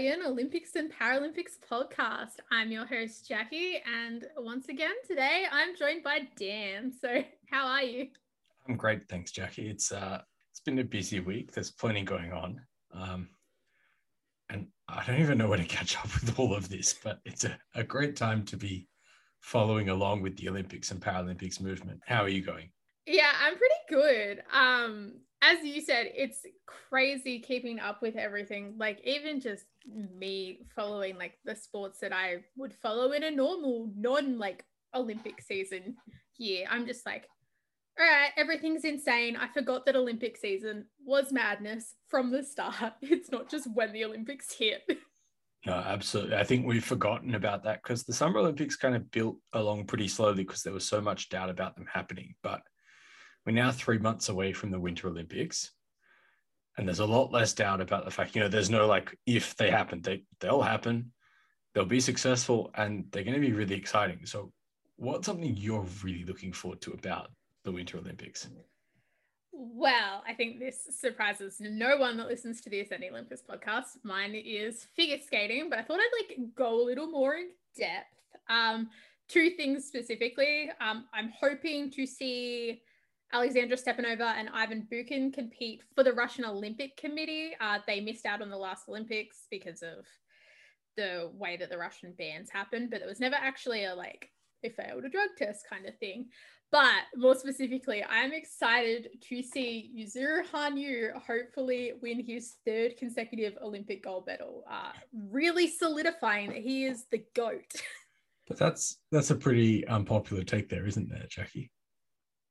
Australian Olympics and Paralympics podcast. I'm your host, Jackie, and once again today I'm joined by Dan. So, how are you? I'm great, thanks, Jackie. It's uh, it's been a busy week. There's plenty going on, um, and I don't even know where to catch up with all of this. But it's a, a great time to be following along with the Olympics and Paralympics movement. How are you going? Yeah, I'm pretty good. Um, as you said, it's crazy keeping up with everything. Like even just me following like the sports that I would follow in a normal, non like Olympic season year. I'm just like, all right, everything's insane. I forgot that Olympic season was madness from the start. It's not just when the Olympics hit. No, absolutely. I think we've forgotten about that because the Summer Olympics kind of built along pretty slowly because there was so much doubt about them happening. But we're now three months away from the Winter Olympics. And there's a lot less doubt about the fact, you know, there's no like if they happen, they they'll happen, they'll be successful, and they're going to be really exciting. So, what's something you're really looking forward to about the Winter Olympics? Well, I think this surprises no one that listens to the Ascending Olympus podcast. Mine is figure skating, but I thought I'd like go a little more in depth. Um, two things specifically. Um, I'm hoping to see Alexandra Stepanova and Ivan Bukin compete for the Russian Olympic Committee. Uh, they missed out on the last Olympics because of the way that the Russian bans happened, but it was never actually a like they failed a drug test kind of thing. But more specifically, I'm excited to see Yuzuru Hanyu hopefully win his third consecutive Olympic gold medal, uh, really solidifying that he is the GOAT. But that's that's a pretty unpopular take there, isn't there, Jackie?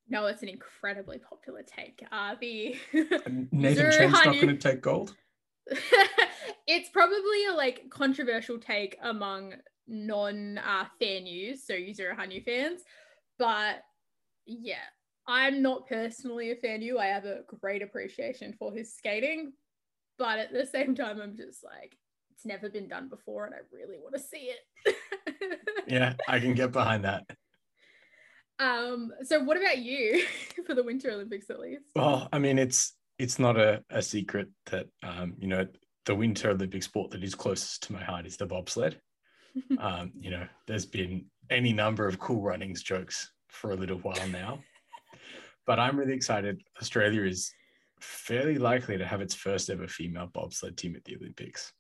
No, it's an incredibly popular take. Uh, the Nathan Chen's not going to take gold. it's probably a like controversial take among non uh, fan news, so Yuzuru Hanyu fans. But yeah, I'm not personally a fan you. I have a great appreciation for his skating, but at the same time, I'm just like, it's never been done before, and I really want to see it. yeah, I can get behind that. Um, so what about you for the Winter Olympics at least? Well, I mean, it's it's not a, a secret that um, you know, the Winter Olympic sport that is closest to my heart is the bobsled. um, you know, there's been any number of cool runnings jokes for a little while now. but I'm really excited. Australia is fairly likely to have its first ever female bobsled team at the Olympics.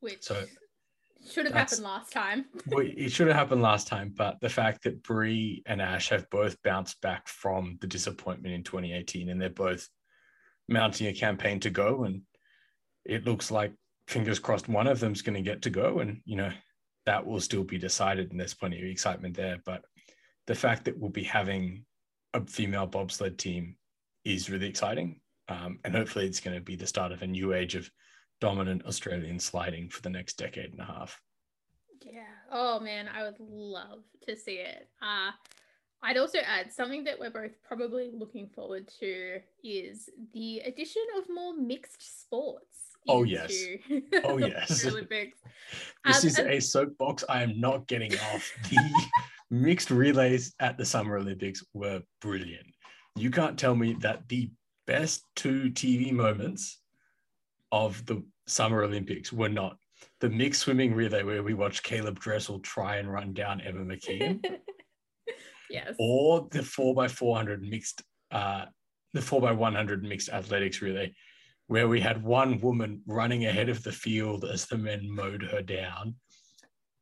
Which so should have happened last time. well, it should have happened last time, but the fact that Brie and Ash have both bounced back from the disappointment in 2018 and they're both mounting a campaign to go, and it looks like fingers crossed one of them's going to get to go, and you know that will still be decided, and there's plenty of excitement there. But the fact that we'll be having a female bobsled team is really exciting, um, and hopefully it's going to be the start of a new age of dominant Australian sliding for the next decade and a half. Yeah. Oh man, I would love to see it. Uh, I'd also add something that we're both probably looking forward to is the addition of more mixed sports. Oh yes. Oh yes. Olympics. this um, is and- a soapbox I am not getting off. The mixed relays at the Summer Olympics were brilliant. You can't tell me that the best two TV moments of the Summer Olympics were not the mixed swimming relay where we watched Caeleb Dressel try and run down Emma McKeon. yes. Or the 4x400 mixed, uh, the 4x100 mixed athletics relay where we had one woman running ahead of the field as the men mowed her down.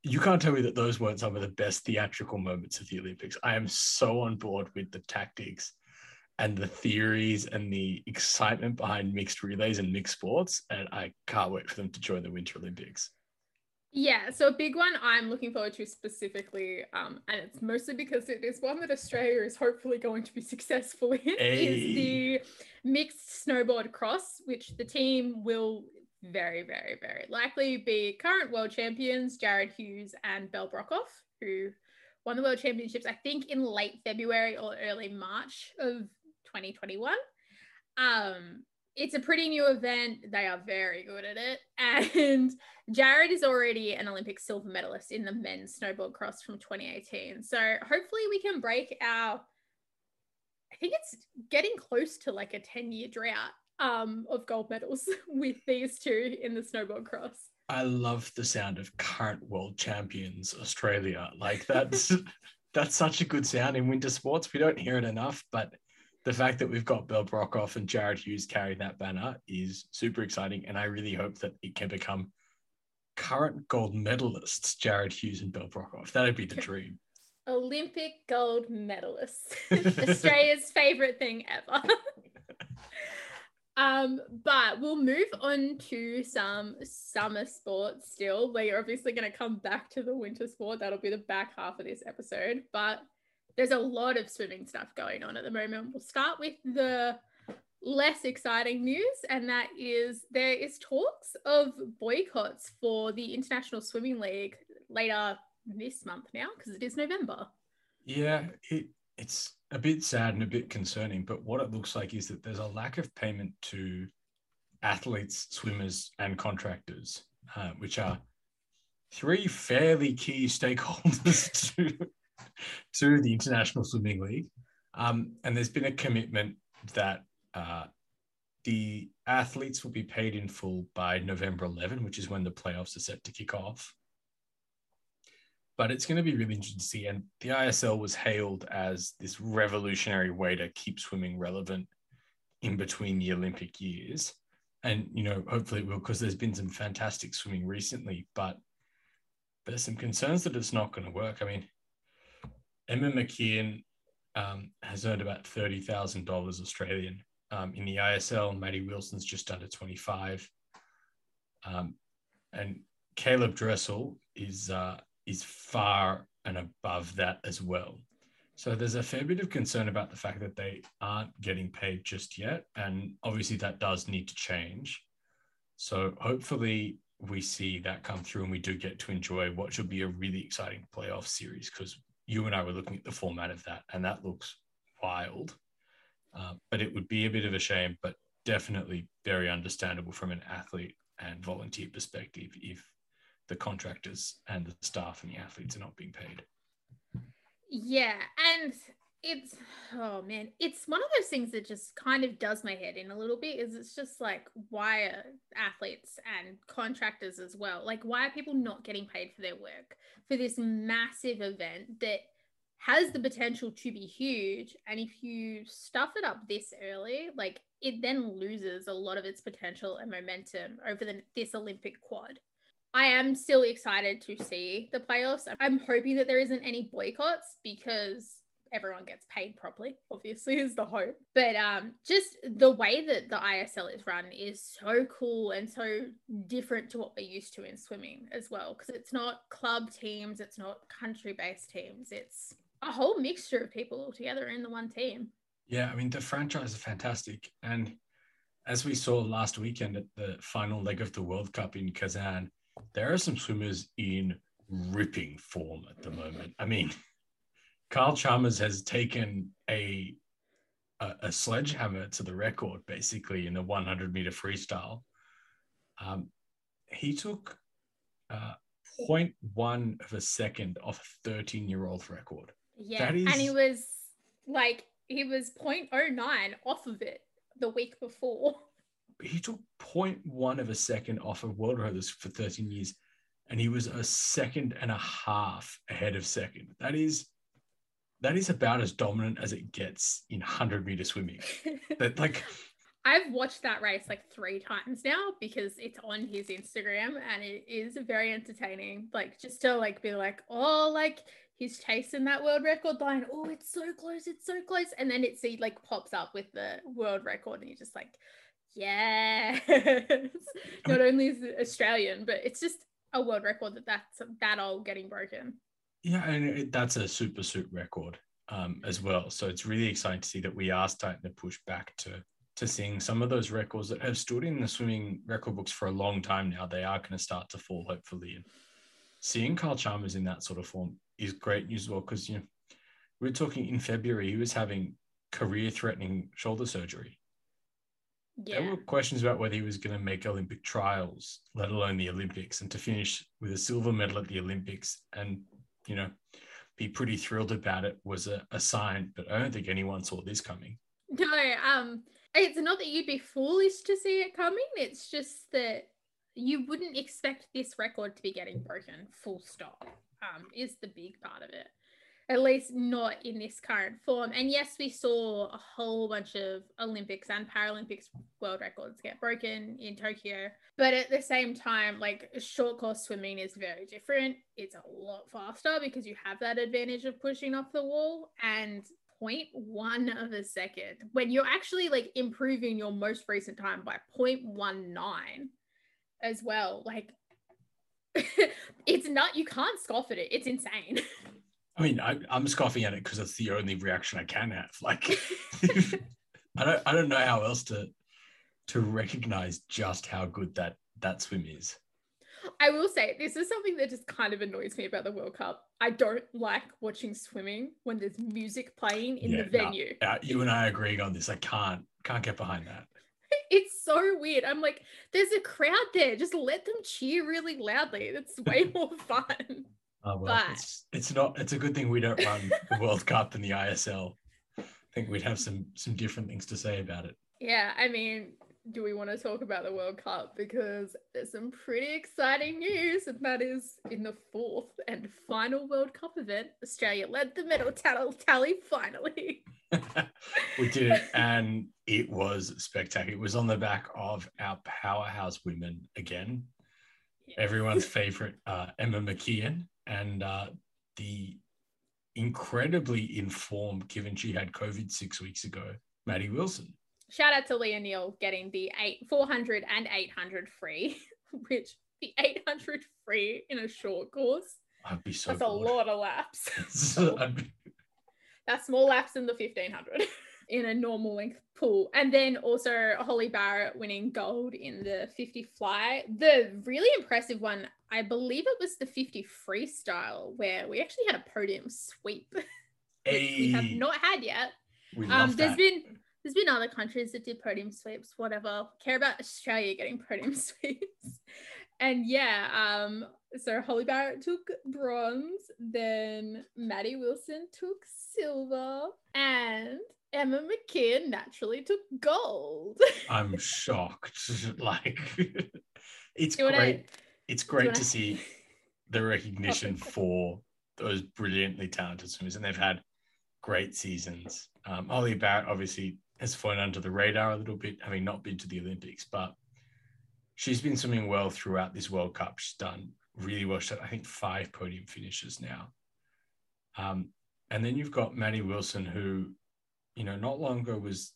You can't tell me that those weren't some of the best theatrical moments of the Olympics. I am so on board with the tactics and the theories and the excitement behind mixed relays and mixed sports. And I can't wait for them to join the Winter Olympics. Yeah, so a big one I'm looking forward to specifically, um, and it's mostly because it is one that Australia is hopefully going to be successful in, hey. is the mixed snowboard cross, which the team will very, very, very likely be current world champions Jared Hughes and Belle Brockhoff, who won the world championships, I think, in late February or early March of 2021. Um, it's a pretty new event. They are very good at it. And Jared is already an Olympic silver medalist in the men's snowboard cross from 2018. So hopefully we can break our, I think it's getting close to like a 10 year drought um, of gold medals with these two in the snowboard cross. I love the sound of current world champions Australia. Like that's that's such a good sound in winter sports. We don't hear it enough, but the fact that we've got Belle Brockhoff and Jared Hughes carrying that banner is super exciting, and I really hope that it can become current gold medalists, Jared Hughes and Belle Brockhoff. That'd be the dream. Olympic gold medalists, Australia's favorite thing ever. Um, but we'll move on to some summer sports still. We're obviously going to come back to the winter sport. That'll be the back half of this episode. But there's a lot of swimming stuff going on at the moment. We'll start with the less exciting news, and that is there is talks of boycotts for the International Swimming League later this month now because it is November. Yeah, it, it's a bit sad and a bit concerning. But what it looks like is that there's a lack of payment to athletes, swimmers, and contractors, uh, which are three fairly key stakeholders to, to the International Swimming League. Um, and there's been a commitment that uh, the athletes will be paid in full by November 11, which is when the playoffs are set to kick off but it's going to be really interesting to see. And the ISL was hailed as this revolutionary way to keep swimming relevant in between the Olympic years. And, you know, hopefully it will, because there's been some fantastic swimming recently, but there's some concerns that it's not going to work. I mean, Emma McKeon um, has earned about $30,000 Australian um, in the ISL. Madi Wilson's just under 25. Um, and Caeleb Dressel is uh, is far and above that as well. So there's a fair bit of concern about the fact that they aren't getting paid just yet. And obviously that does need to change. So hopefully we see that come through and we do get to enjoy what should be a really exciting playoff series because you and I were looking at the format of that and that looks wild. Uh, but it would be a bit of a shame, but definitely very understandable from an athlete and volunteer perspective if the contractors and the staff and the athletes are not being paid. Yeah, and it's oh man, it's one of those things that just kind of does my head in a little bit. Is it's just like why are athletes and contractors as well? Like why are people not getting paid for their work for this massive event that has the potential to be huge and if you stuff it up this early like it then loses a lot of its potential and momentum over the, this olympic quad I am still excited to see the playoffs. I'm hoping that there isn't any boycotts because everyone gets paid properly, obviously, is the hope. But um, just the way that the ISL is run is so cool and so different to what we're used to in swimming as well. Because it's not club teams, it's not country based teams, it's a whole mixture of people all together in the one team. Yeah, I mean, the franchise is fantastic. And as we saw last weekend at the final leg of the World Cup in Kazan, there are some swimmers in ripping form at the moment. I mean, Kyle Chalmers has taken a, a, a sledgehammer to the record basically in the 100 meter freestyle. Um, he took uh, 0.1 of a second off a 13 year old record. Yeah, is... and he was like he was 0.09 off of it the week before he took 0.1 of a second off of world records for 13 years, and he was a second and a half ahead of second. That is that is about as dominant as it gets in 100 meter swimming. that like I've watched that race like three times now because it's on his Instagram and it is very entertaining. Like just to like be like, oh, like he's chasing that world record line. Oh, it's so close, it's so close. And then it's he like pops up with the world record and you're just like, Yes. Not only is it Australian, but it's just a world record that that's that old getting broken. Yeah, and it, that's a super suit record um, as well. So it's really exciting to see that we are starting to push back to to seeing some of those records that have stood in the swimming record books for a long time now. They are going to start to fall, hopefully. And seeing Kyle Chalmers in that sort of form is great news as well because you know we we're talking in February he was having career threatening shoulder surgery yeah. There were questions about whether he was going to make Olympic trials, let alone the Olympics, and to finish with a silver medal at the Olympics and, you know, be pretty thrilled about it was a, a sign, but I don't think anyone saw this coming. No, um, it's not that you'd be foolish to see it coming. It's just that you wouldn't expect this record to be getting broken. Full stop. Um, is the big part of it. At least not in this current form. And yes, we saw a whole bunch of Olympics and Paralympics world records get broken in Tokyo. But at the same time, like short course swimming is very different. It's a lot faster because you have that advantage of pushing off the wall. And 0.1 of a second when you're actually like improving your most recent time by 0.19 as well like it's not you can't scoff at it it's insane I mean, I, am scoffing at it because it's the only reaction I can have. Like, I don't, I don't know how else to, to recognize just how good that that swim is. I will say this is something that just kind of annoys me about the World Cup. I don't like watching swimming when there's music playing in yeah, the venue. No, uh, you and I agreeing on this. I can't can't get behind that. It's so weird. I'm like, there's a crowd there. Just let them cheer really loudly. That's way more fun. Oh, well, but... it's, it's not. It's a good thing we don't run the World Cup and the ISL. I think we'd have some some different things to say about it. Yeah, I mean, do we want to talk about the World Cup? Because there's some pretty exciting news, and that is in the fourth and final World Cup event, Australia led the medal tally finally. we did it, and it was spectacular. It was on the back of our powerhouse women again. Everyone's favorite, uh, Emma McKeon, and uh, the incredibly informed, given she had COVID six weeks ago, Madi Wilson shout out to Leah Neale getting the eight, 400 and 800 free, which the 800 free in a short course. I'd be so That's bored. a lot of laps. That's more laps than the 1500 in a normal length pool. And then also Holly Barratt winning gold in the 50 fly. The really impressive one, I believe it was the 50 freestyle, where we actually had a podium sweep. Hey. we have not had yet. We um, there's that. been there's been other countries that did podium sweeps, whatever. Care about Australia getting podium sweeps. and yeah, um, so Holly Barratt took bronze, then Madi Wilson took silver, and Emma McKeon naturally took gold. I'm shocked. like it's great. It's great to I... see the recognition for those brilliantly talented swimmers, and they've had great seasons. Um, Holly Barratt obviously has flown under the radar a little bit, having not been to the Olympics, but she's been swimming well throughout this World Cup. She's done really well. She's had, I think, five podium finishes now. Um, and then you've got Madi Wilson, who, you know, not long ago was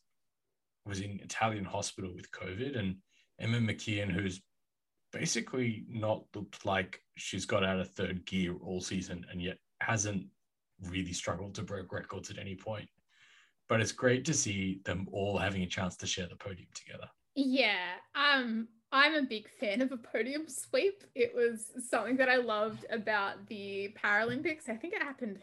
was in Italian hospital with COVID, and Emma McKeon, who's basically not looked like she's got out of third gear all season, and yet hasn't really struggled to break records at any point but it's great to see them all having a chance to share the podium together. Yeah, um, I'm a big fan of a podium sweep. It was something that I loved about the Paralympics. I think it happened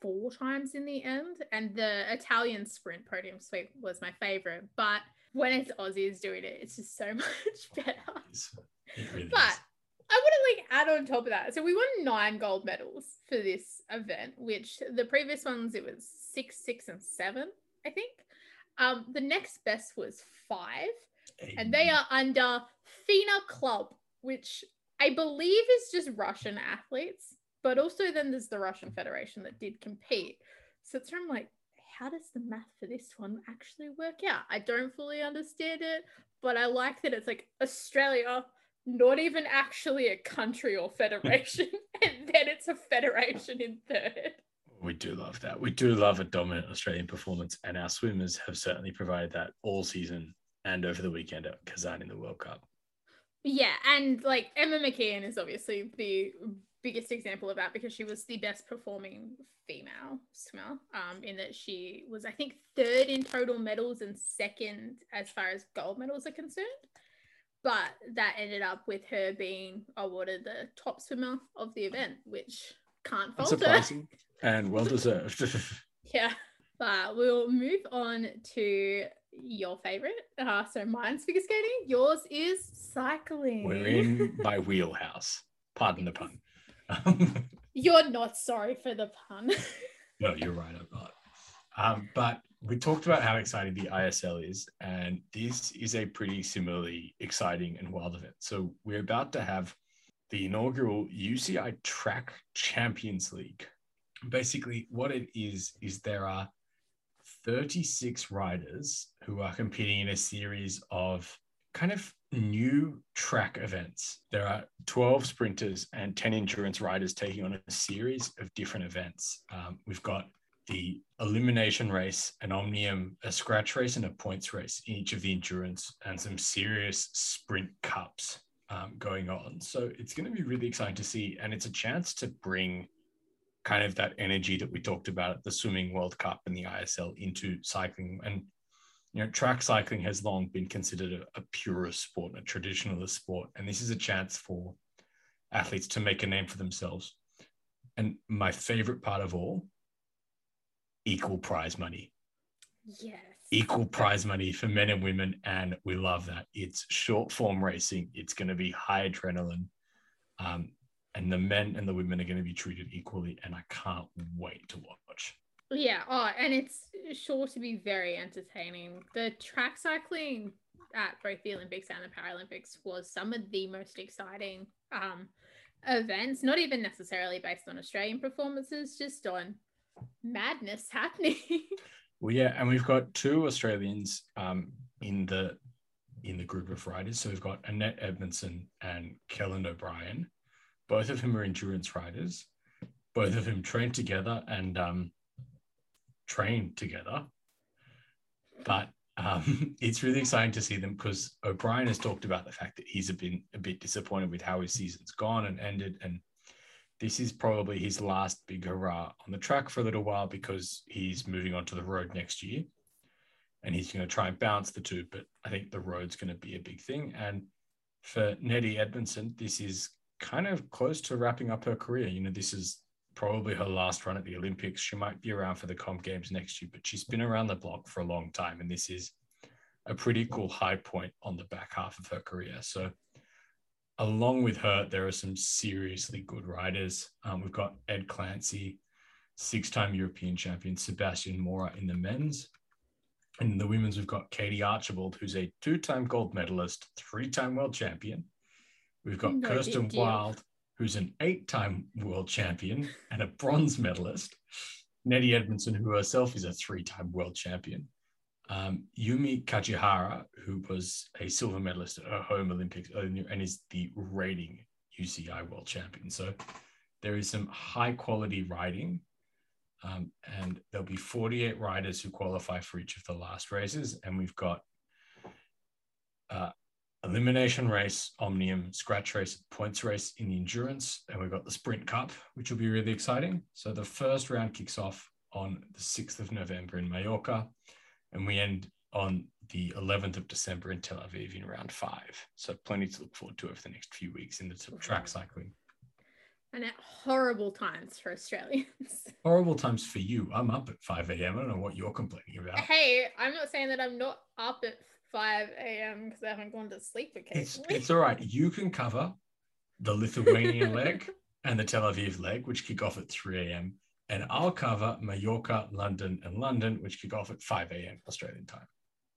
four times in the end, and the Italian sprint podium sweep was my favorite. But when it's Aussies doing it, it's just so much better. Really but is. I want to like add on top of that. So we won nine gold medals for this event, which the previous ones it was six, six, and seven, I think. Um, the next best was five, and they are under FINA Club, which I believe is just Russian athletes, but also then there's the Russian Federation that did compete. So it's from like, how does the math for this one actually work out? I don't fully understand it, but I like that it's like Australia, not even actually a country or federation, and then it's a federation in third. We do love that. We do love a dominant Australian performance, and our swimmers have certainly provided that all season and over the weekend at Kazan in the World Cup. Yeah, and like Emma McKeon is obviously the biggest example of that because she was the best performing female swimmer. Um, in that she was, I think, third in total medals and second as far as gold medals are concerned. But that ended up with her being awarded the top swimmer of the event, which can't falter. Surprising and well deserved. yeah, but we'll move on to your favorite. Uh, so mine's figure skating. Yours is cycling. We're in my wheelhouse. Pardon the pun. you're not sorry for the pun. no, you're right. I'm not. Um, but we talked about how exciting the ISL is, and this is a pretty similarly exciting and wild event. So we're about to have the inaugural UCI Track Champions League. Basically, what it is is there are 36 riders who are competing in a series of kind of new track events. There are 12 sprinters and 10 endurance riders taking on a series of different events. Um, we've got the elimination race, an omnium, a scratch race, and a points race in each of the endurance, and some serious sprint cups um, going on. So it's going to be really exciting to see. And it's a chance to bring kind of that energy that we talked about at the Swimming World Cup and the ISL into cycling. And, you know, track cycling has long been considered a, a purist sport, a traditionalist sport. And this is a chance for athletes to make a name for themselves. And my favorite part of all equal prize money. Yes. Equal prize money for men and women. And we love that. It's short form racing, it's going to be high adrenaline. Um, and the men and the women are going to be treated equally. And I can't wait to watch. Yeah. Oh, and it's sure to be very entertaining. The track cycling at both the Olympics and the Paralympics was some of the most exciting um, events, not even necessarily based on Australian performances, just on madness happening. well, yeah, and we've got two Australians um, in the in the group of riders. So we've got Annette Edmondson and Kelland O'Brien. Both of whom are endurance riders. Both of whom train together and um, train together. But um, it's really exciting to see them because O'Brien has talked about the fact that he's bit a bit disappointed with how his season's gone and ended, and this is probably his last big hurrah on the track for a little while because he's moving on to the road next year and he's going to try and balance the two. But I think the road's going to be a big thing. And for Nettie Edmondson, this is kind of close to wrapping up her career. You know, this is probably her last run at the Olympics. She might be around for the Comm Games next year, but she's been around the block for a long time. And this is a pretty cool high point on the back half of her career. So along with her, there are some seriously good riders. Um, we've got Ed Clancy, six time European champion, Sebastian Mora in the men's. And in the women's, we've got Katie Archibald, who's a two time gold medalist, three time world champion. We've got no Kirsten Wild, who's an eight time world champion and a bronze medalist. Nettie Edmondson, who herself is a three time world champion um, Yumi Kajihara, who was a silver medalist at her home Olympics and is the reigning UCI world champion. So there is some high quality riding. Um, and there'll be 48 riders who qualify for each of the last races. And we've got uh, elimination race, omnium, scratch race, points race in the endurance. And we've got the sprint cup, which will be really exciting. So the first round kicks off on the 6th of November in Mallorca and we end on the 11th of December in Tel Aviv in round five. So plenty to look forward to over the next few weeks in the track cycling. And at horrible times for Australians. Horrible times for you. I'm up at 5 a.m. I don't know what you're complaining about. Hey, I'm not saying that I'm not up at 5 a.m. because I haven't gone to sleep occasionally. It's, it's all right. You can cover the Lithuanian leg and the Tel Aviv leg, which kick off at 3 a.m and I'll cover Mallorca, London, and London, which kick off at 5 a.m. Australian time.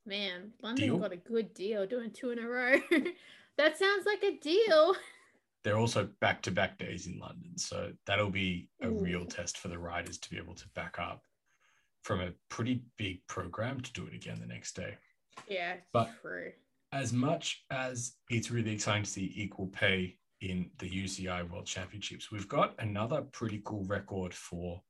Man, London deal? got a good deal doing two in a row. that sounds like a deal. They're also back to back days in London. So that'll be a Ooh. real test for the riders to be able to back up from a pretty big program to do it again the next day. Yeah, but true. As much as it's really exciting to see equal pay in the UCI World Championships. We've got another pretty cool record for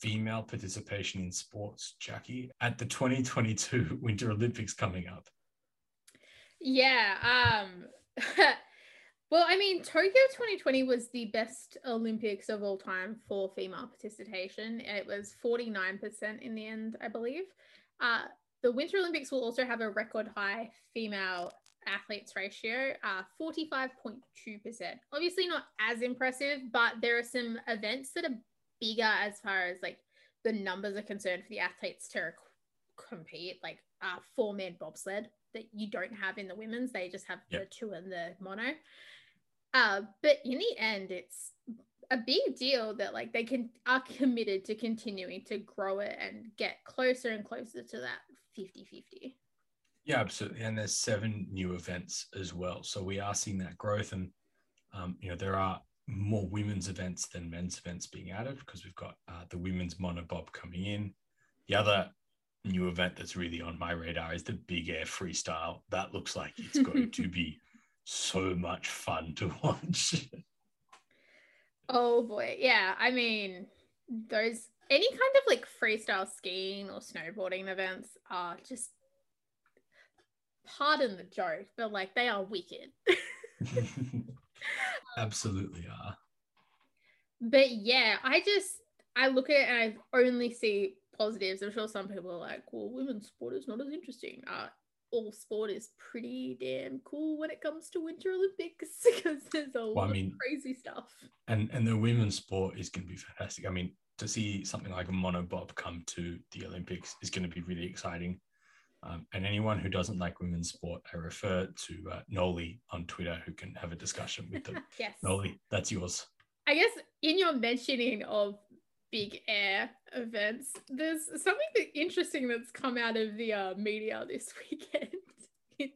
female participation in sports, Jackie, at the 2022 Winter Olympics coming up. Yeah. Um, well, I mean, Tokyo 2020 was the best Olympics of all time for female participation. It was 49% in the end, I believe. Uh, the Winter Olympics will also have a record high female athletes ratio, uh, 45.2%. Obviously, not as impressive, but there are some events that are bigger as far as like the numbers are concerned for the athletes to compete, like uh, four man bobsled that you don't have in the women's. They just have yep. the two and the mono. Uh, but in the end, it's a big deal that like they can are committed to continuing to grow it and get closer and closer to that 50-50. Yeah, absolutely. And there's seven new events as well. So we are seeing that growth. And, um, you know, there are more women's events than men's events being added because we've got uh, the women's monobob coming in. The other new event that's really on my radar is the big air freestyle. That looks like it's going to be so much fun to watch. oh boy. Yeah. I mean, those any kind of like freestyle skiing or snowboarding events are just pardon the joke, but like they are wicked. Absolutely are. But yeah, I just I look at it and I only see positives. I'm sure some people are like, well, women's sport is not as interesting. Uh, all sport is pretty damn cool when it comes to Winter Olympics because there's a well, lot I mean, of crazy stuff. And and the women's sport is going to be fantastic. I mean, to see something like a monobob come to the Olympics is going to be really exciting. Um, and anyone who doesn't like women's sport, I refer to uh, Noli on Twitter who can have a discussion with them. yes. Noli, that's yours. I guess in your mentioning of big air events, there's something that interesting that's come out of the uh, media this weekend. it,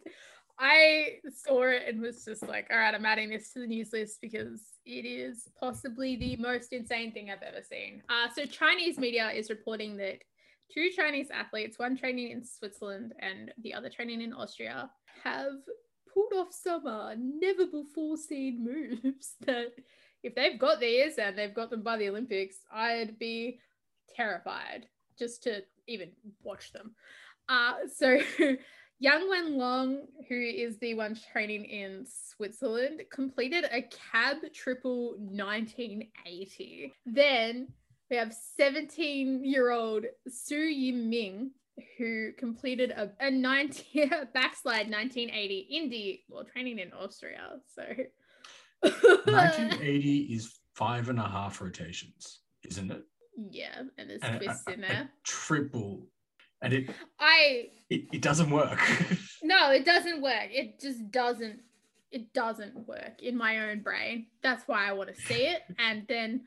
I saw it and was just like, all right, I'm adding this to the news list because it is possibly the most insane thing I've ever seen. Uh, so, Chinese media is reporting that two Chinese athletes, one training in Switzerland and the other training in Austria, have pulled off some uh, never before seen moves that if they've got these and they've got them by the Olympics, I'd be terrified just to even watch them. Uh, so Yang Wen Long, who is the one training in Switzerland, completed a cab triple 1980. Then we have 17 year old Su Yiming, who completed a, a 90 backside 1980 indie while training in Austria. So 1980 is five and a half rotations, isn't it? Yeah, and there's and twists a, in there. triple. And it I it, it doesn't work. no, it doesn't work. It just doesn't it doesn't work in my own brain. That's why I want to see it. And then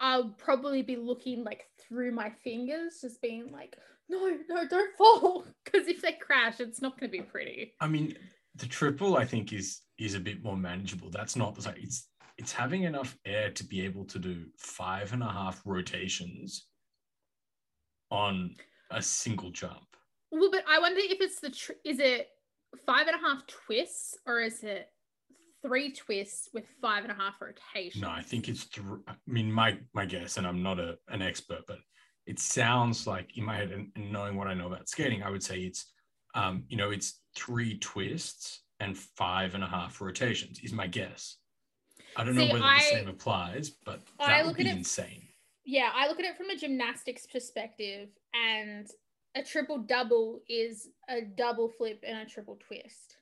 I'll probably be looking like through my fingers, just being like, no, no, don't fall. Because if they crash, it's not going to be pretty. I mean, the triple, I think, is is a bit more manageable. That's not like it's it's having enough air to be able to do five and a half rotations on a single jump. Well, but I wonder if it's the tr- is it five and a half twists or is it three twists with five and a half rotations. No, I think it's. Th- I mean, my my guess, and I'm not a, an expert, but it sounds like in my head, and, and knowing what I know about skating, I would say it's, um, you know, it's three twists and five and a half rotations. Is my guess. I don't See, know whether I, the same applies, but that I would be insane. Yeah, I look at it from a gymnastics perspective, and a triple double is a double flip and a triple twist.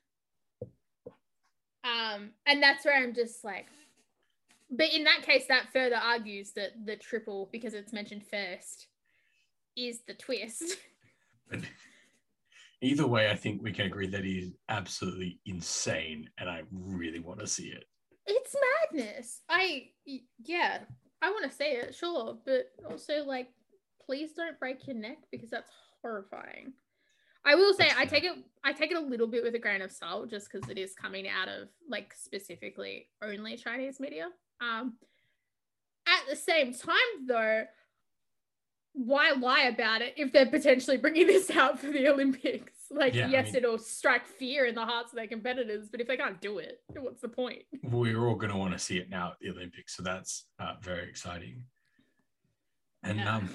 Um, and that's where I'm just like, but in that case, that further argues that the triple, because it's mentioned first, is the twist. But Either way, I think we can agree that he's absolutely insane, and I really want to see it. It's madness. I, yeah, I want to say it, sure, but also, like, please don't break your neck because that's horrifying. I will say I take it I take it a little bit with a grain of salt just because it is coming out of like specifically only Chinese media. Um, at the same time, though, why lie about it if they're potentially bringing this out for the Olympics? Like, yeah, yes, I mean, it'll strike fear in the hearts of their competitors, but if they can't do it, what's the point? We're all going to want to see it now at the Olympics, so that's uh, very exciting. And yeah. um,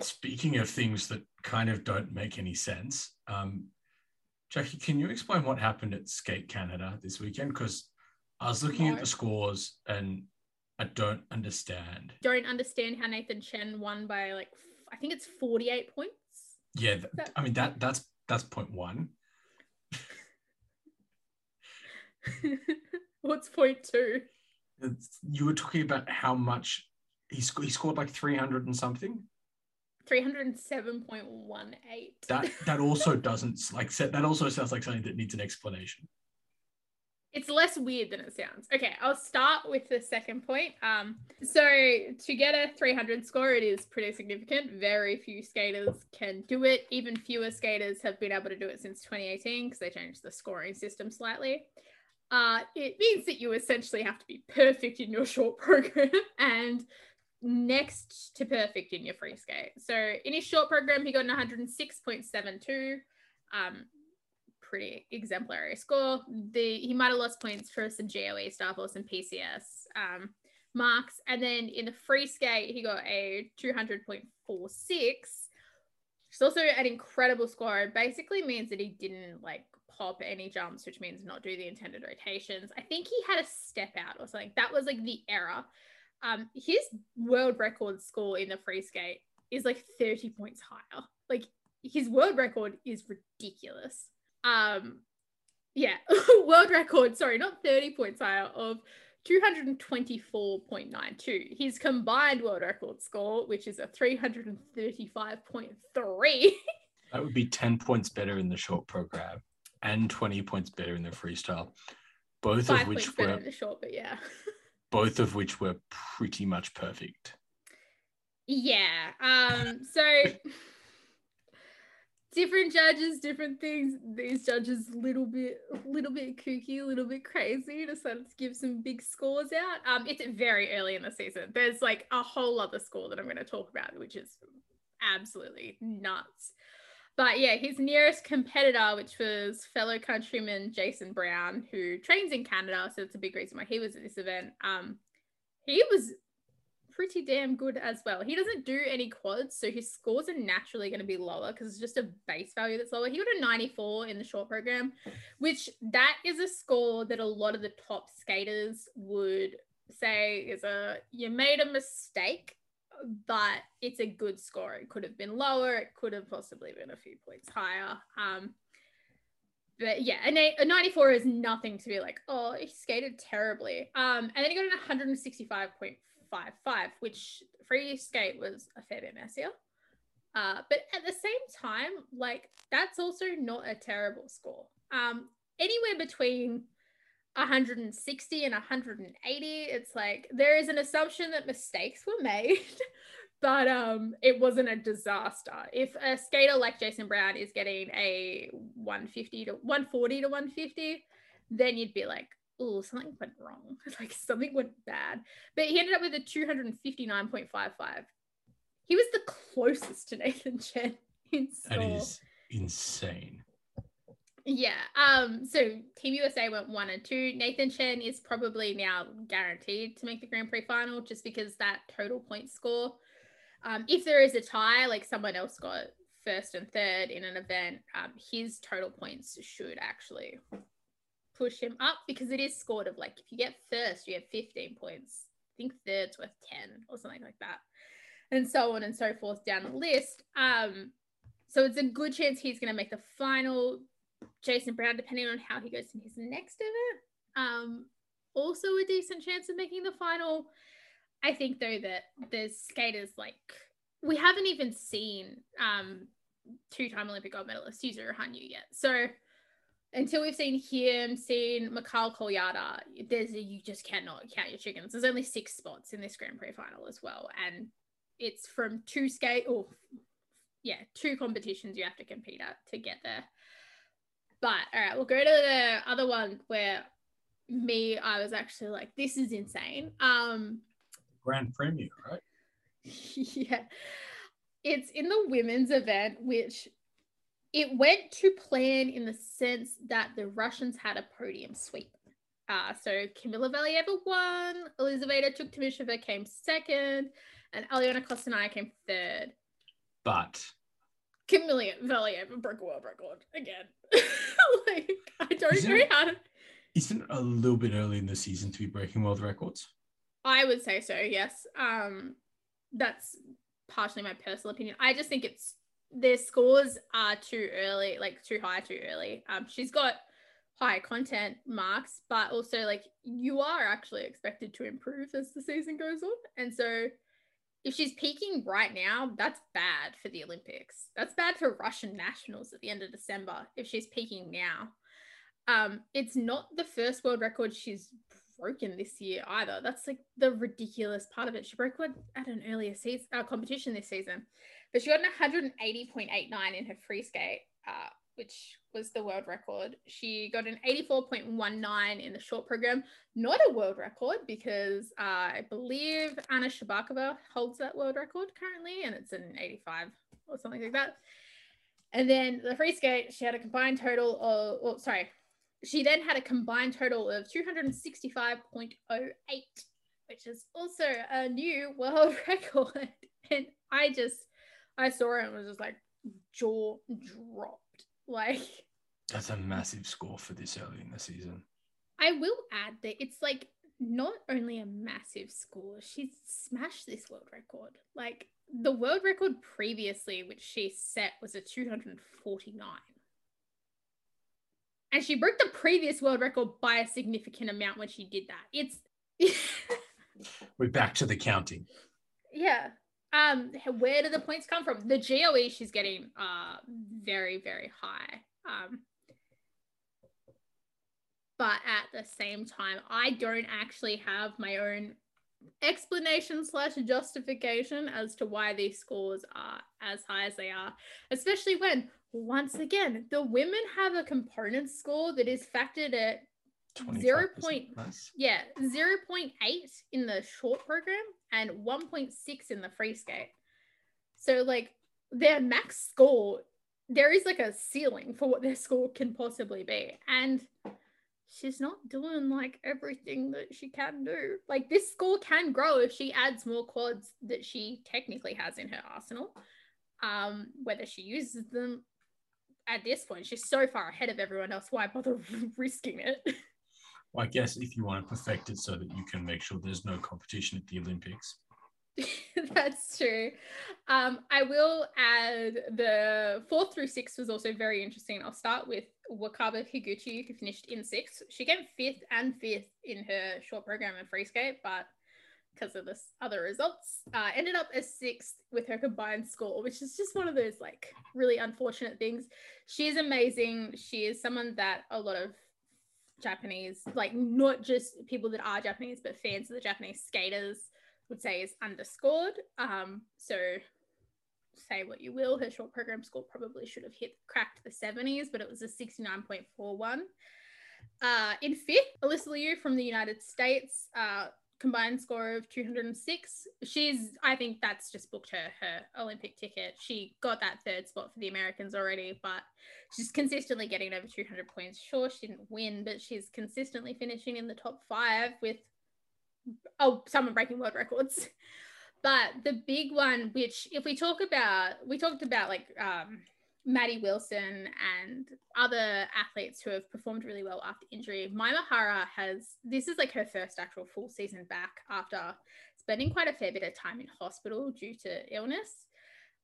Speaking of things that kind of don't make any sense, um, Jackie, can you explain what happened at Skate Canada this weekend? Because I was looking no. at the scores and I don't understand. Don't understand how Nathan Chen won by like I think it's forty eight points. Yeah, th- that- I mean that that's that's point one. What's point two? You were talking about how much he, sc- he scored like 300 and something. 307.18. That that also doesn't like that also sounds like something that needs an explanation. it's less weird than it sounds. Okay, I'll start with the second point. Um, so to get a 300 score, it is pretty significant. Very few skaters can do it. Even fewer skaters have been able to do it since 2018 because they changed the scoring system slightly. Uh, it means that you essentially have to be perfect in your short program and next to perfect in your free skate. So in his short program, he got an 106.72. Um, pretty exemplary score. The he might have lost points for some GOE stuff or some PCS um, marks, and then in the free skate he got a 200.46. It's also an incredible score. It basically means that he didn't like pop any jumps, which means not do the intended rotations. I think he had a step out or something. That was like the error. Um, his world record score in the free skate is like 30 points higher. Like his world record is ridiculous. Um yeah world record sorry not 30 points higher of 224.92 his combined world record score which is a 335.3 that would be 10 points better in the short program and 20 points better in the freestyle. Both Five of which were the short but yeah both of which were pretty much perfect yeah um so different judges, different things. These judges, little bit, little bit kooky, a little bit crazy. To give some big scores out. Um, it's very early in the season. There's like a whole other score that I'm going to talk about, which is absolutely nuts. But yeah, his nearest competitor, which was fellow countryman Jason Brown, who trains in Canada, so it's a big reason why he was at this event. Um, he was pretty damn good as well. He doesn't do any quads, so his scores are naturally going to be lower because it's just a base value that's lower. He got a 94 in the short program, which that is a score that a lot of the top skaters would say is a you made a mistake, but it's a good score. It could have been lower. It could have possibly been a few points higher. Um, but yeah, a, a 94 is nothing to be like, oh, he skated terribly. Um, and then he got an 165.4 five five, which free skate was a fair bit messier. Uh, but at the same time, like that's also not a terrible score. Um, anywhere between 160 and 180, it's like there is an assumption that mistakes were made, but um, it wasn't a disaster. If a skater like Jason Brown is getting a 150 to 140 to 150, then you'd be like, oh, something went wrong. like something went bad. But he ended up with a 259.55. He was the closest to Nathan Chen in. That is insane. Yeah. Um, so Team USA went one and two. Nathan Chen is probably now guaranteed to make the Grand Prix final just because that total point score. Um, if there is a tie, like someone else got first and third in an event, um, his total points should actually push him up because it is scored of like if you get first, you have 15 points. I think third's worth 10 or something like that. And so on and so forth down the list. Um, so it's a good chance he's going to make the final. Jason Brown, depending on how he goes in his next event, um, also a decent chance of making the final. I think though that the skaters like we haven't even seen um, two-time Olympic gold medalist Yuzuru Hanyu yet. So until we've seen him, seen Mikhail Kolyada, there's a, you just cannot count your chickens. There's only six spots in this Grand Prix final as well, and it's from two skate or yeah, two competitions you have to compete at to get there. But all right, we'll go to the other one where me, I was actually like, this is insane. Um, Grand Premier, right? yeah, it's in the women's event, which it went to plan in the sense that the Russians had a podium sweep. Uh, so Kamila Valieva won, Elizaveta took Tuktamysheva came second, and Aliona Kostornaia came third. But Kamila Valieva broke a world record again. like I don't isn't know how to. Isn't it a little bit early in the season to be breaking world records? I would say so. Yes. Um, that's partially my personal opinion. I just think it's their scores are too early, like too high too early. Um, she's got high content marks, but also like you are actually expected to improve as the season goes on. And so if she's peaking right now, that's bad for the Olympics. That's bad for Russian nationals at the end of December if she's peaking now. Um, it's not the first world record she's broken this year either. That's like the ridiculous part of it. She broke one at an earlier season uh, competition this season, but she got an 180.89 in her free skate, uh, which was the world record. She got an 84.19 in the short program, not a world record because uh, I believe Anna Shcherbakova holds that world record currently, and it's an 85 or something like that. And then the free skate, she had a combined total of, well, sorry, she then had a combined total of 265.08, which is also a new world record. And I just, I saw it and was just like jaw dropped. Like, that's a massive score for this early in the season. I will add that it's like not only a massive score, she's smashed this world record. Like, the world record previously, which she set, was a 249 and she broke the previous world record by a significant amount when she did that. It's we're back to the counting. Yeah. Um, where do the points come from? The GOE she's getting uh very, very high. Um but at the same time, I don't actually have my own explanation slash justification as to why these scores are as high as they are, especially when once again the women have a component score that is factored at 0. Point, nice. yeah 0.8 in the short program and 1.6 in the free skate so like their max score there is like a ceiling for what their score can possibly be and she's not doing like everything that she can do. Like this score can grow if she adds more quads that she technically has in her arsenal. Um, whether she uses them at this point, she's so far ahead of everyone else. Why bother risking it? I guess if you want to perfect it so that you can make sure there's no competition at the Olympics. That's true. Um, I will add the fourth through sixth was also very interesting. I'll start with Wakaba Higuchi, who finished in sixth. She came fifth and fifth in her short program and free skate, but because of this other results, uh, ended up as sixth with her combined score, which is just one of those like really unfortunate things. She is amazing. She is someone that a lot of Japanese, like not just people that are Japanese, but fans of the Japanese skaters would say is underscored. Um, so say what you will, her short program score probably should have hit cracked the 70s, but it was a 69.41. Uh, in fifth, Alysa Liu from the United States, uh, combined score of 206. She's, I think that's just booked her her Olympic ticket. She got that third spot for the Americans already, but she's consistently getting over 200 points. Sure, she didn't win, but she's consistently finishing in the top five with oh, someone breaking world records. But the big one, which if we talk about, we talked about like um, Madi Wilson and other athletes who have performed really well after injury. Mai Mihara has, this is like her first actual full season back after spending quite a fair bit of time in hospital due to illness.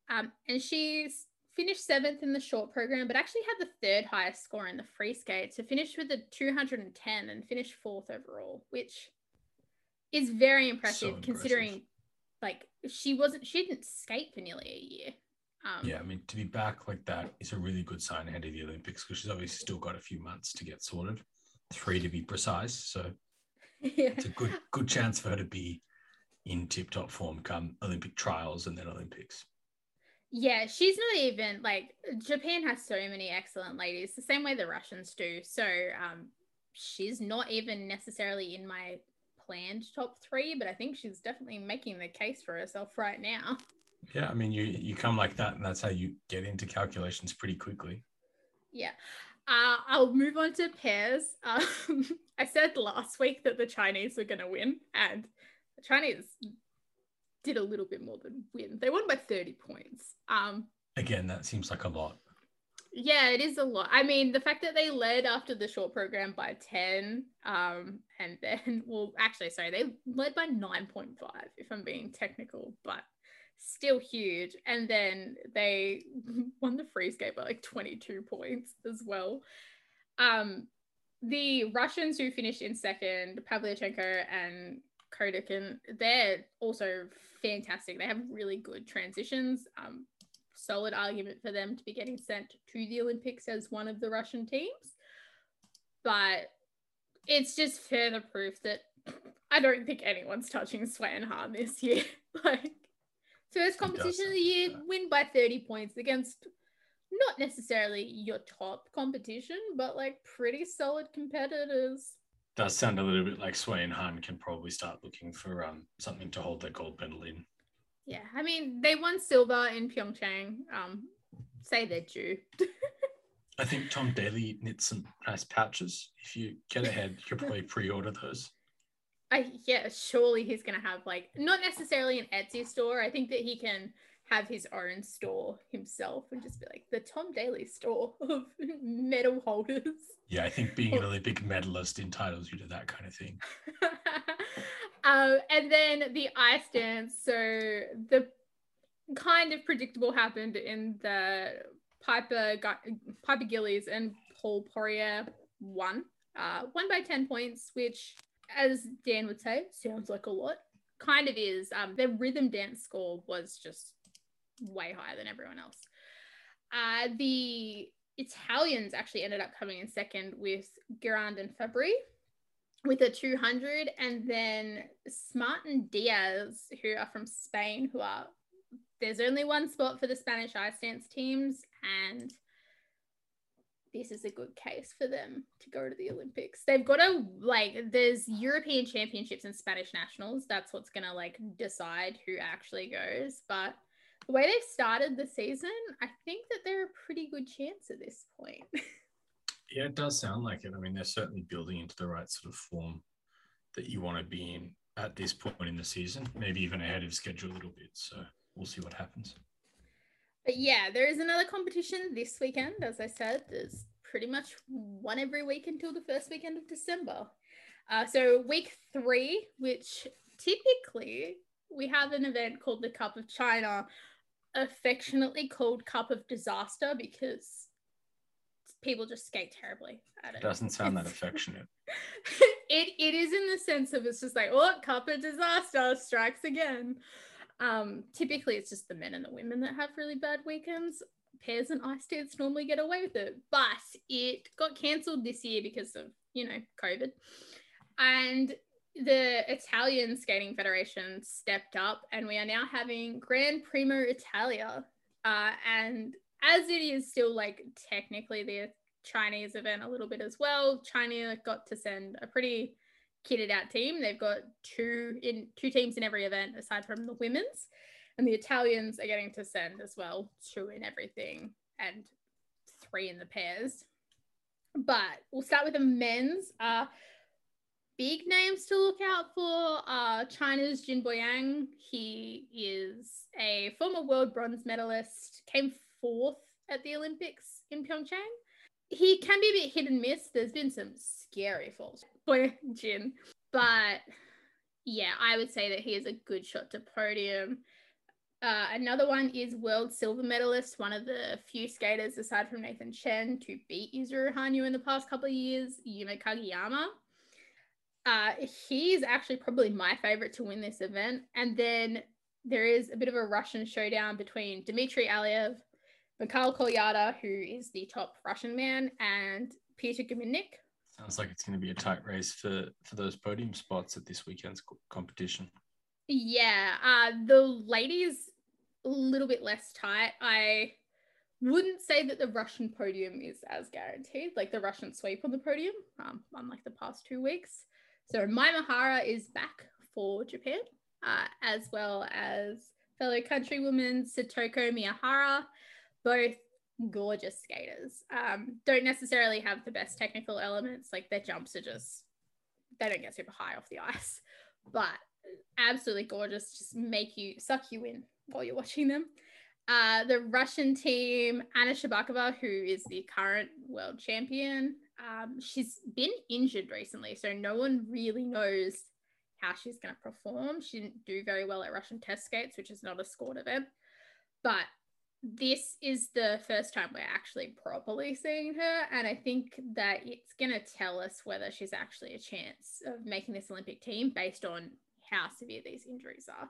Um, and she's finished seventh in the short program, but actually had the third highest score in the free skate to finish with a 210 and finish fourth overall, which is very impressive, so impressive. considering like she wasn't she didn't skate for nearly a year. Um, yeah, I mean to be back like that is a really good sign ahead of the Olympics because she's obviously still got a few months to get sorted, three to be precise. So yeah. it's a good good chance for her to be in tip top form come Olympic trials and then Olympics. Yeah, she's not even like Japan has so many excellent ladies, the same way the Russians do. So um, she's not even necessarily in my planned top three, but I think she's definitely making the case for herself right now. Yeah, I mean, you you come like that, and that's how you get into calculations pretty quickly. Yeah. Uh, I'll move on to pairs. Um, I said last week that the Chinese were going to win, and the Chinese did a little bit more than win. They won by 30 points. Um, Again, that seems like a lot. Yeah, it is a lot. I mean, the fact that they led after the short program by 10, um, and then, well, actually, sorry, they led by 9.5, if I'm being technical, but still huge. And then they won the free skate by like 22 points as well. Um, the Russians who finished in second, Pavlyuchenko and Khodykin, they're also fantastic. They have really good transitions. Um, solid argument for them to be getting sent to the Olympics as one of the Russian teams. but it's just further proof that I don't think anyone's touching Sweyn Han this year. like first competition of the year, win by 30 points against not necessarily your top competition, but like pretty solid competitors. Does sound a little bit like Sui and Han can probably start looking for um something to hold their gold medal in. Yeah, I mean they won silver in Pyeongchang. Um, say they're due. I think Tom Daley knits some nice pouches. If you get ahead, you can probably pre-order those. I yeah, surely he's gonna have like not necessarily an Etsy store. I think that he can have his own store himself and just be like the Tom Daley store of medal holders. Yeah, I think being an Olympic medalist entitles you to that kind of thing. um, and then the ice dance. So the kind of predictable happened in the Piper Piper Gillies and Paul Poirier won. Uh, won by 10 points, which, as Dan would say, sounds like a lot. Kind of is. Um, their rhythm dance score was just way higher than everyone else. Uh, the Italians actually ended up coming in second with Guignard and Fabbri with a 200, and then Smart and Diaz, who are from Spain, who are there's only one spot for the Spanish ice dance teams, and this is a good case for them to go to the Olympics. They've got to like there's European championships and Spanish nationals. That's what's gonna like decide who actually goes. But the way they've started the season, I think that they're a pretty good chance at this point. yeah, it does sound like it. I mean, they're certainly building into the right sort of form that you want to be in at this point in the season, maybe even ahead of schedule a little bit. So we'll see what happens. But yeah, there is another competition this weekend. As I said, there's pretty much one every week until the first weekend of December. Uh, so week three, which typically we have an event called the Cup of China, affectionately called Cup of Disaster because people just skate terribly at it. Doesn't sound that affectionate. it it is in the sense of it's just like, oh, Cup of Disaster strikes again. Um, typically, it's just the men and the women that have really bad weekends. Pairs and ice dance normally get away with it, but it got cancelled this year because of you know COVID, and the Italian Skating Federation stepped up, and we are now having Gran Premio Italia. Uh, and as it is still like technically the Chinese event a little bit as well, China got to send a pretty kitted out team. They've got two in two teams in every event aside from the women's, and the Italians are getting to send as well two in everything and three in the pairs. But we'll start with the men's. Uh, big names to look out for are China's Jin Boyang. He is a former world bronze medalist, came fourth at the Olympics in Pyeongchang. He can be a bit hit and miss. There's been some scary falls Jin. But yeah, I would say that he is a good shot to podium. Uh, another one is world silver medalist, one of the few skaters aside from Nathan Chen to beat Yuzuru Hanyu in the past couple of years, Yuma Kagiyama. Uh, he's actually probably my favorite to win this event. And then there is a bit of a Russian showdown between Dmitry Aliev, Mikhail Kolyada, who is the top Russian man, and Peter Gumennik, Sounds like it's going to be a tight race for for those podium spots at this weekend's competition. Yeah, uh, the ladies a little bit less tight. I wouldn't say that the Russian podium is as guaranteed, like the Russian sweep on the podium, um, unlike the past two weeks. So Mai is back for Japan, uh, as well as fellow countrywoman Satoko Miyahara, both gorgeous skaters. Um, don't necessarily have the best technical elements, like their jumps are just they don't get super high off the ice, but absolutely gorgeous. Just make you suck you in while you're watching them. Uh, the Russian team, Anna Shcherbakova, who is the current world champion, um, she's been injured recently, so no one really knows how she's going to perform. She didn't do very well at Russian test skates, which is not a scored event, but this is the first time we're actually properly seeing her. And I think that it's going to tell us whether she's actually a chance of making this Olympic team based on how severe these injuries are.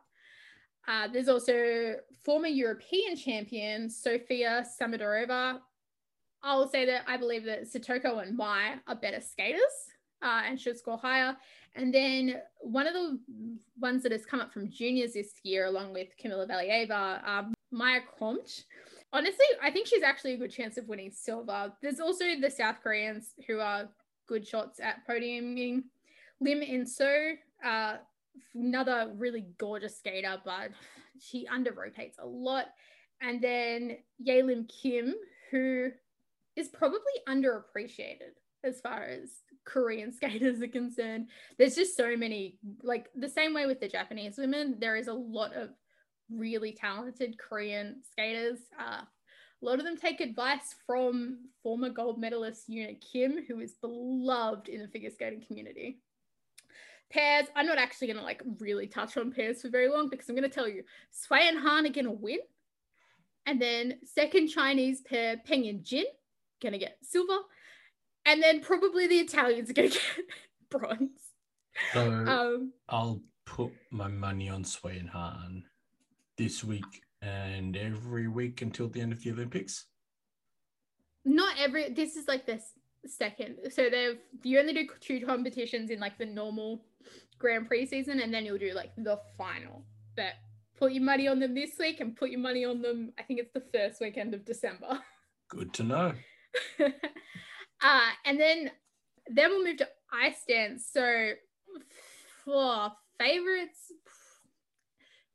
Uh, there's also former European champion Sofia Samodurova. I'll say that I believe that Satoko and Mai are better skaters uh, and should score higher. And then one of the ones that has come up from juniors this year, along with Kamila Valieva, um, Maiia Khromykh. Honestly, I think she's actually a good chance of winning silver. There's also the South Koreans who are good shots at podiuming. Lim Eun-soo, uh, another really gorgeous skater, but she under rotates a lot. And then Ye Lim Kim, who is probably underappreciated as far as Korean skaters are concerned. There's just so many, like the same way with the Japanese women, there is a lot of really talented Korean skaters. Uh, a lot of them take advice from former gold medalist Yuna Kim, who is beloved in the figure skating community. Pairs, I'm not actually going to like really touch on pairs for very long because I'm going to tell you, Sui and Han are going to win. And then second Chinese pair, Peng and Jin, going to get silver. And then probably the Italians are going to get bronze. So um, I'll put my money on Sui and Han this week and every week until the end of the Olympics? Not every. This is like this second. So they've you only do two competitions in like the normal Grand Prix season, and then you'll do like the final. But put your money on them this week, and put your money on them. I think it's the first weekend of December. Good to know. uh, and then then we'll move to ice dance. So for favorites,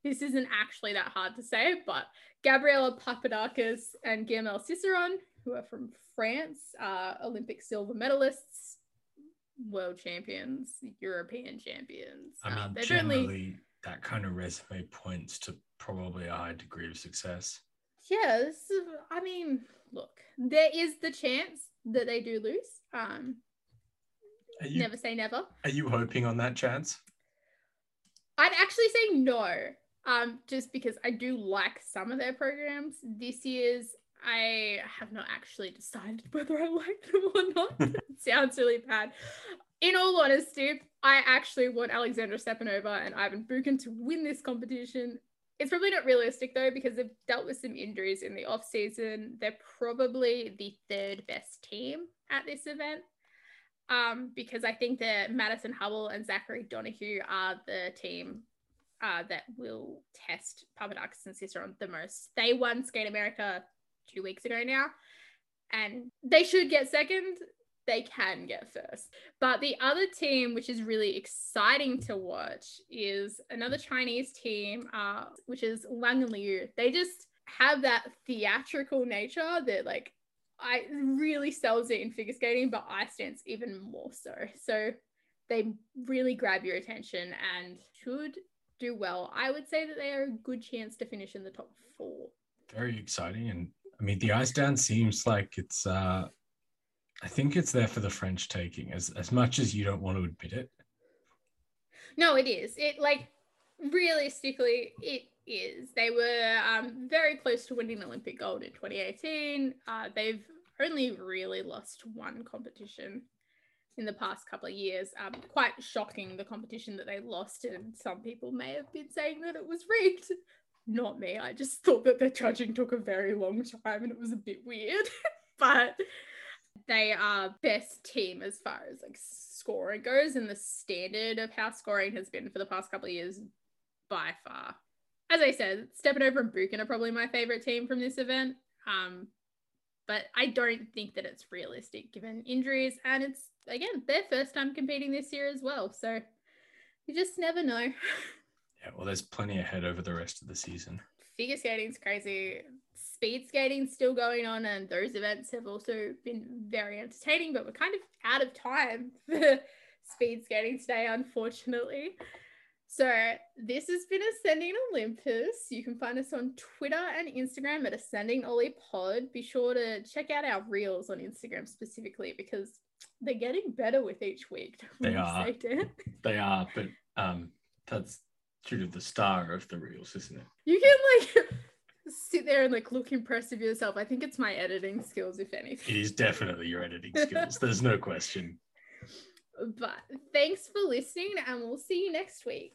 this isn't actually that hard to say, but Gabriela Papadakis and Guillaume Cizeron, who are from France, are Olympic silver medalists, world champions, European champions. I mean, uh, generally, only... that kind of resume points to probably a high degree of success. Yes, I mean, look, there is the chance that they do lose. Um, you, never say never. Are you hoping on that chance? I'd actually say no um, just because I do like some of their programs. This year's, I have not actually decided whether I like them or not. it sounds really bad. In all honesty, I actually want Alexandra Stepanova and Ivan Bukin to win this competition. It's probably not realistic though because they've dealt with some injuries in the off season. They're probably the third best team at this event. Um, because I think that Madison Hubbell and Zachary Donohue are the team uh, that will test Papadakis and Cizeron the most. They won Skate America two weeks ago now, and they should get second. They can get first. But the other team, which is really exciting to watch, is another Chinese team, uh, which is Wang and Liu. They just have that theatrical nature that, like, I really sells it in figure skating, but ice dance even more so. So they really grab your attention and should do well, I would say that they are a good chance to finish in the top four. Very exciting. And I mean, the ice dance seems like it's, uh, I think it's there for the French taking as, as much as you don't want to admit it. No, it is. It like realistically, it is. They were um, very close to winning Olympic gold in 2018. Uh, they've only really lost one competition in the past couple of years. Um, quite shocking the competition that they lost, and some people may have been saying that it was rigged. Not me. I just thought that the judging took a very long time and it was a bit weird. but they are best team as far as like scoring goes, and the standard of how scoring has been for the past couple of years by far. As I said, Stepanova and Bukin are probably my favorite team from this event. Um, but I don't think that it's realistic given injuries and it's again their first time competing this year as well. So you just never know. Yeah, well, there's plenty ahead over the rest of the season. Figure skating's crazy. Speed skating's still going on, and those events have also been very entertaining. But we're kind of out of time for speed skating today, unfortunately. So this has been Ascending Olympus. You can find us on Twitter and Instagram at Ascending Ollie Pod. Be sure to check out our reels on Instagram specifically because they're getting better with each week. They are. They are, but um, that's due to the star of the reels, isn't it? You can like sit there and like look impressive yourself. I think it's my editing skills, if anything. It is definitely your editing skills. There's no question. But thanks for listening, and we'll see you next week.